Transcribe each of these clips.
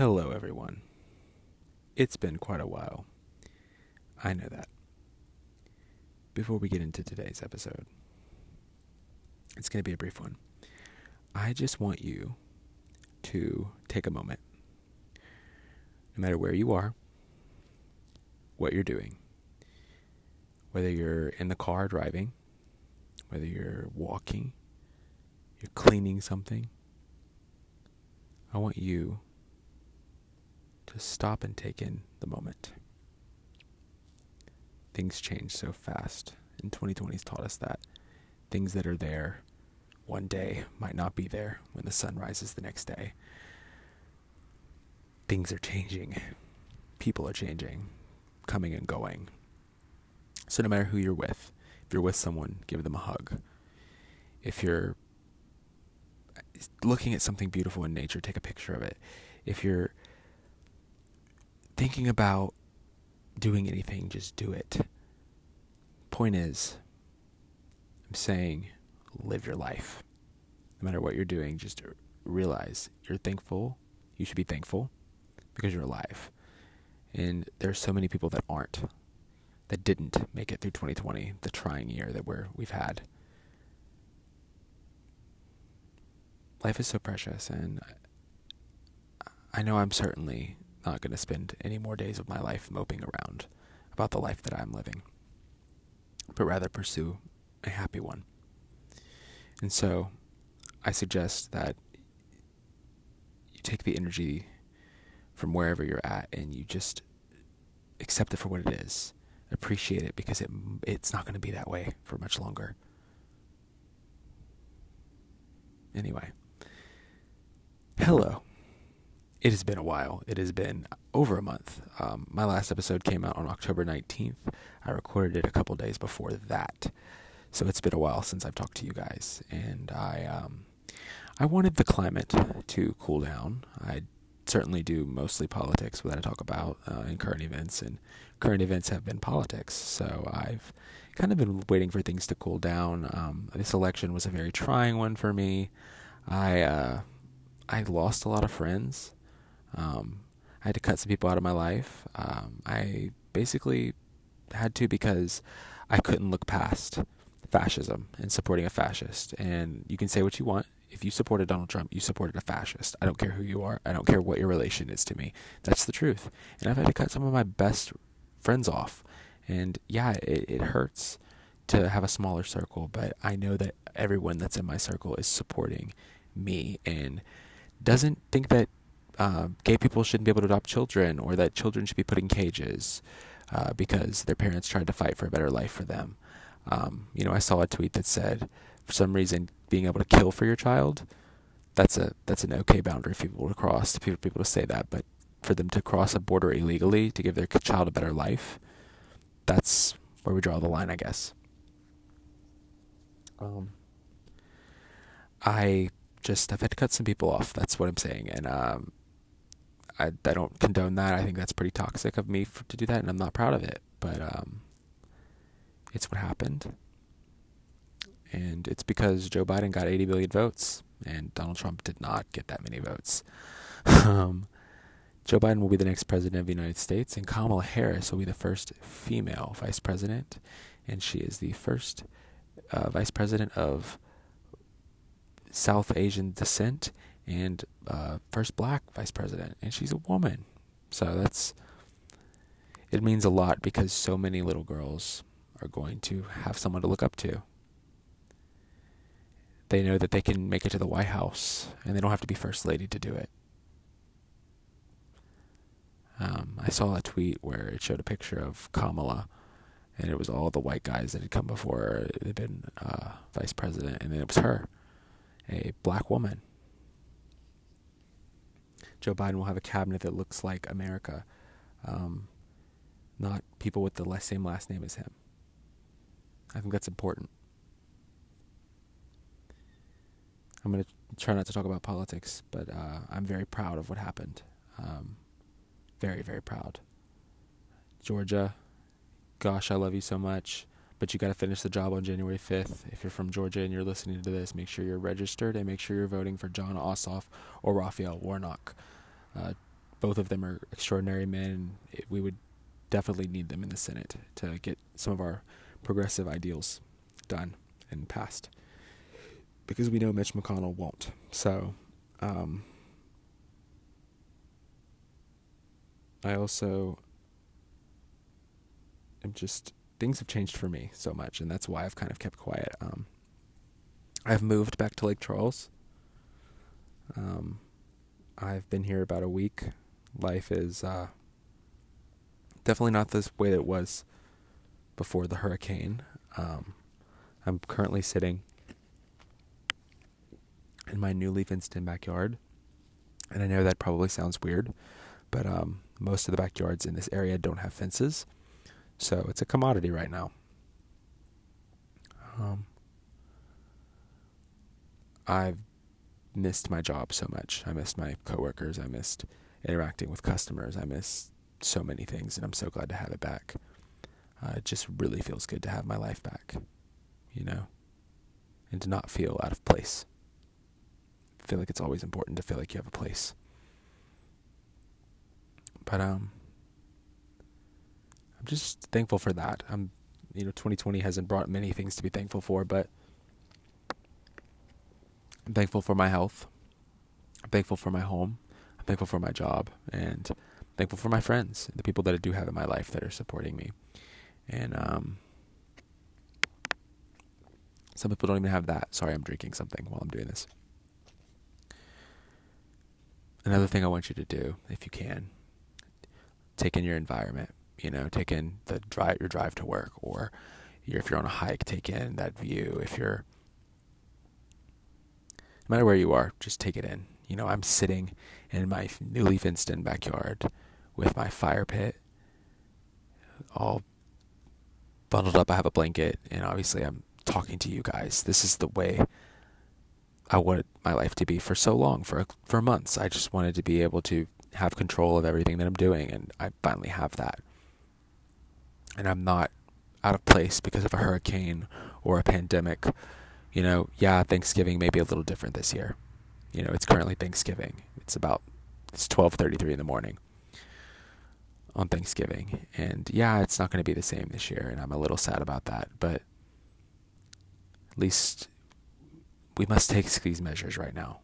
Hello, everyone. It's been quite a while. I know that. Before we get into today's episode, it's going to be a brief one. I just want you to take a moment, no matter where you are, what you're doing, whether you're in the car driving, whether you're walking, you're cleaning something. I want you to stop and take in the moment. Things change so fast, and 2020's taught us that. Things that are there one day might not be there when the sun rises the next day. Things are changing. People are changing, coming and going. So, no matter who you're with, if you're with someone, give them a hug. If you're looking at something beautiful in nature, take a picture of it. If you're thinking about doing anything, just do it. Point is, I'm saying live your life. No matter what you're doing, just realize you're thankful. You should be thankful because you're alive. And there's so many people that aren't, that didn't make it through 2020, the trying year that we're, we've had. Life is so precious, and I know I'm certainly not going to spend any more days of my life moping around about the life that I'm living, but rather pursue a happy one. And so I suggest that you take the energy from wherever you're at and you just accept it for what it is. Appreciate it because it it's not going to be that way for much longer. Anyway. Hello. It has been a while. It has been over a month. Um, my last episode came out on October 19th. I recorded it a couple days before that. So it's been a while since I've talked to you guys. And I, um, I wanted the climate to cool down. I certainly do mostly politics that I talk about uh, in current events, and current events have been politics. So I've kind of been waiting for things to cool down. Um, this election was a very trying one for me. I uh, I lost a lot of friends. Um, I had to cut some people out of my life. Um, I basically had to because I couldn't look past fascism and supporting a fascist. And you can say what you want. If you supported Donald Trump, you supported a fascist. I don't care who you are. I don't care what your relation is to me. That's the truth. And I've had to cut some of my best friends off. And yeah, it, it hurts to have a smaller circle, but I know that everyone that's in my circle is supporting me and doesn't think that uh, gay people shouldn't be able to adopt children or that children should be put in cages uh, because their parents tried to fight for a better life for them. Um, you know, I saw a tweet that said, for some reason, being able to kill for your child, that's a that's an okay boundary for people to cross. For people to say that, but for them to cross a border illegally to give their child a better life, that's where we draw the line, I guess. Um, I just I've had to cut some people off. That's what I'm saying, and um, I I don't condone that. I think that's pretty toxic of me for, to do that, and I'm not proud of it. But um, it's what happened, and it's because Joe Biden got 80 billion votes, and Donald Trump did not get that many votes. um, Joe Biden will be the next president of the United States, and Kamala Harris will be the first female vice president, and she is the first uh, vice president of South Asian descent and uh, first black vice president, and she's a woman. So that's it means a lot because so many little girls are going to have someone to look up to. They know that they can make it to the White House, and they don't have to be first lady to do it. Um, I saw a tweet where it showed a picture of Kamala, and it was all the white guys that had come before her, had been uh, vice president, and then it was her a black woman. Joe Biden will have a cabinet that looks like America, um, not people with the same last name as him. I think that's important. I'm going to try not to talk about politics, but uh, I'm very proud of what happened. Um, very, very proud. Georgia, gosh, I love you so much but you got to finish the job on January 5th. If you're from Georgia and you're listening to this, make sure you're registered and make sure you're voting for Jon Ossoff or Raphael Warnock. Uh, both of them are extraordinary men. It, we would definitely need them in the Senate to get some of our progressive ideals done and passed. Because we know Mitch McConnell won't. So, um, I also am just things have changed for me so much, and that's why I've kind of kept quiet. Um, I've moved back to Lake Charles. Um, I've been here about a week. Life is uh, definitely not this way it was before the hurricane. Um, I'm currently sitting in my newly fenced-in backyard, and I know that probably sounds weird, but um, most of the backyards in this area don't have fences, so it's a commodity right now. Um, I've missed my job so much. I missed my coworkers. I missed interacting with customers. I missed so many things, and I'm so glad to have it back. Uh, it just really feels good to have my life back, you know, and to not feel out of place. I feel like it's always important to feel like you have a place. But um, I'm just thankful for that. I'm, you know, 2020 hasn't brought many things to be thankful for, but I'm thankful for my health. I'm thankful for my home. I'm thankful for my job, and thankful for my friends, the people that I do have in my life that are supporting me. And um, some people don't even have that. Sorry, I'm drinking something while I'm doing this. Another thing I want you to do, if you can, take in your environment. You know, take in the drive your drive to work, or if you're on a hike, take in that view. If you're no matter where you are, just take it in. You know, I'm sitting in my newly fenced in backyard with my fire pit all bundled up. I have a blanket, and obviously, I'm talking to you guys. This is the way I wanted my life to be for so long, for for months. I just wanted to be able to have control of everything that I'm doing, and I finally have that. And I'm not out of place because of a hurricane or a pandemic. You know, yeah, Thanksgiving may be a little different this year. You know, it's currently Thanksgiving. It's about it's 12:33 in the morning on Thanksgiving. And yeah, it's not going to be the same this year and I'm a little sad about that, but at least we must take these measures right now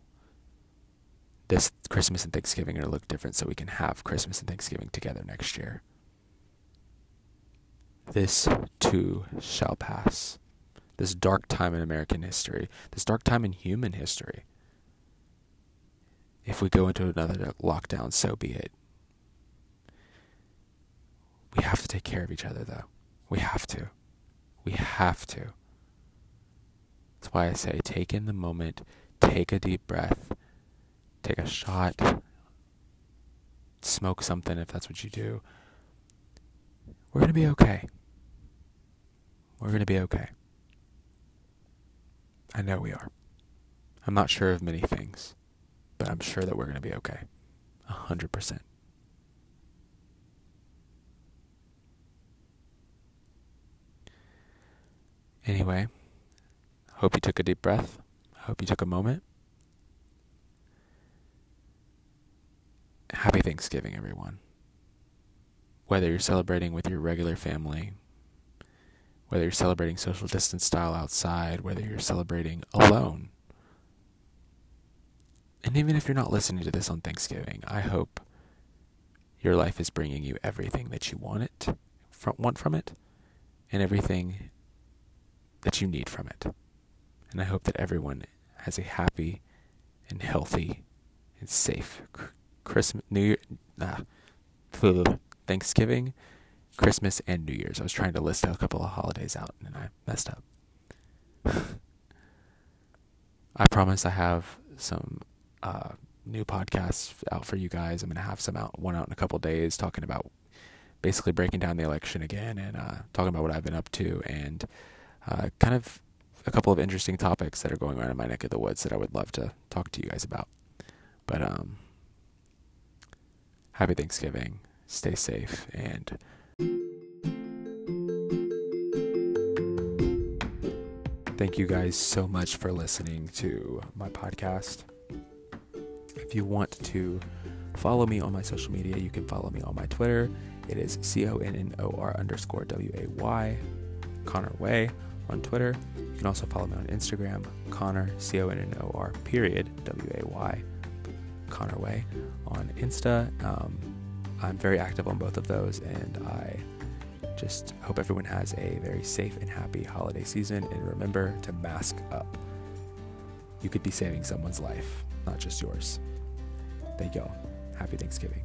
this Christmas and Thanksgiving are going to look different so we can have Christmas and Thanksgiving together next year. This too shall pass. This dark time in American history, this dark time in human history. If we go into another lockdown, so be it. We have to take care of each other, though. We have to. We have to. That's why I say take in the moment, take a deep breath take a shot, smoke something if that's what you do. We're going to be okay. We're going to be okay. I know we are. I'm not sure of many things, but I'm sure that we're going to be okay. A hundred percent. Anyway, hope you took a deep breath. I hope you took a moment. happy Thanksgiving, everyone. Whether you're celebrating with your regular family, whether you're celebrating social distance style outside, whether you're celebrating alone. And even if you're not listening to this on Thanksgiving, I hope your life is bringing you everything that you want it from, want from it and everything that you need from it. And I hope that everyone has a happy and healthy and safe Christmas, New Year, nah, Thanksgiving, Christmas, and New Year's. I was trying to list a couple of holidays out, and I messed up. I promise I have some uh, new podcasts out for you guys. I'm gonna have some out, one out in a couple days, talking about basically breaking down the election again and uh, talking about what I've been up to and uh, kind of a couple of interesting topics that are going on in my neck of the woods that I would love to talk to you guys about. But um, happy Thanksgiving. Stay safe and thank you guys so much for listening to my podcast. If you want to follow me on my social media. You can follow me on my Twitter. It is C O N N O R underscore W A Y, Connor Way on Twitter. You can also follow me on Instagram, Connor, C O N N O R period W A Y, Connor Way on Insta. Um, I'm very active on both of those, and I just hope everyone has a very safe and happy holiday season. And remember to mask up. You could be saving someone's life, not just yours. Thank y'all. Happy Thanksgiving.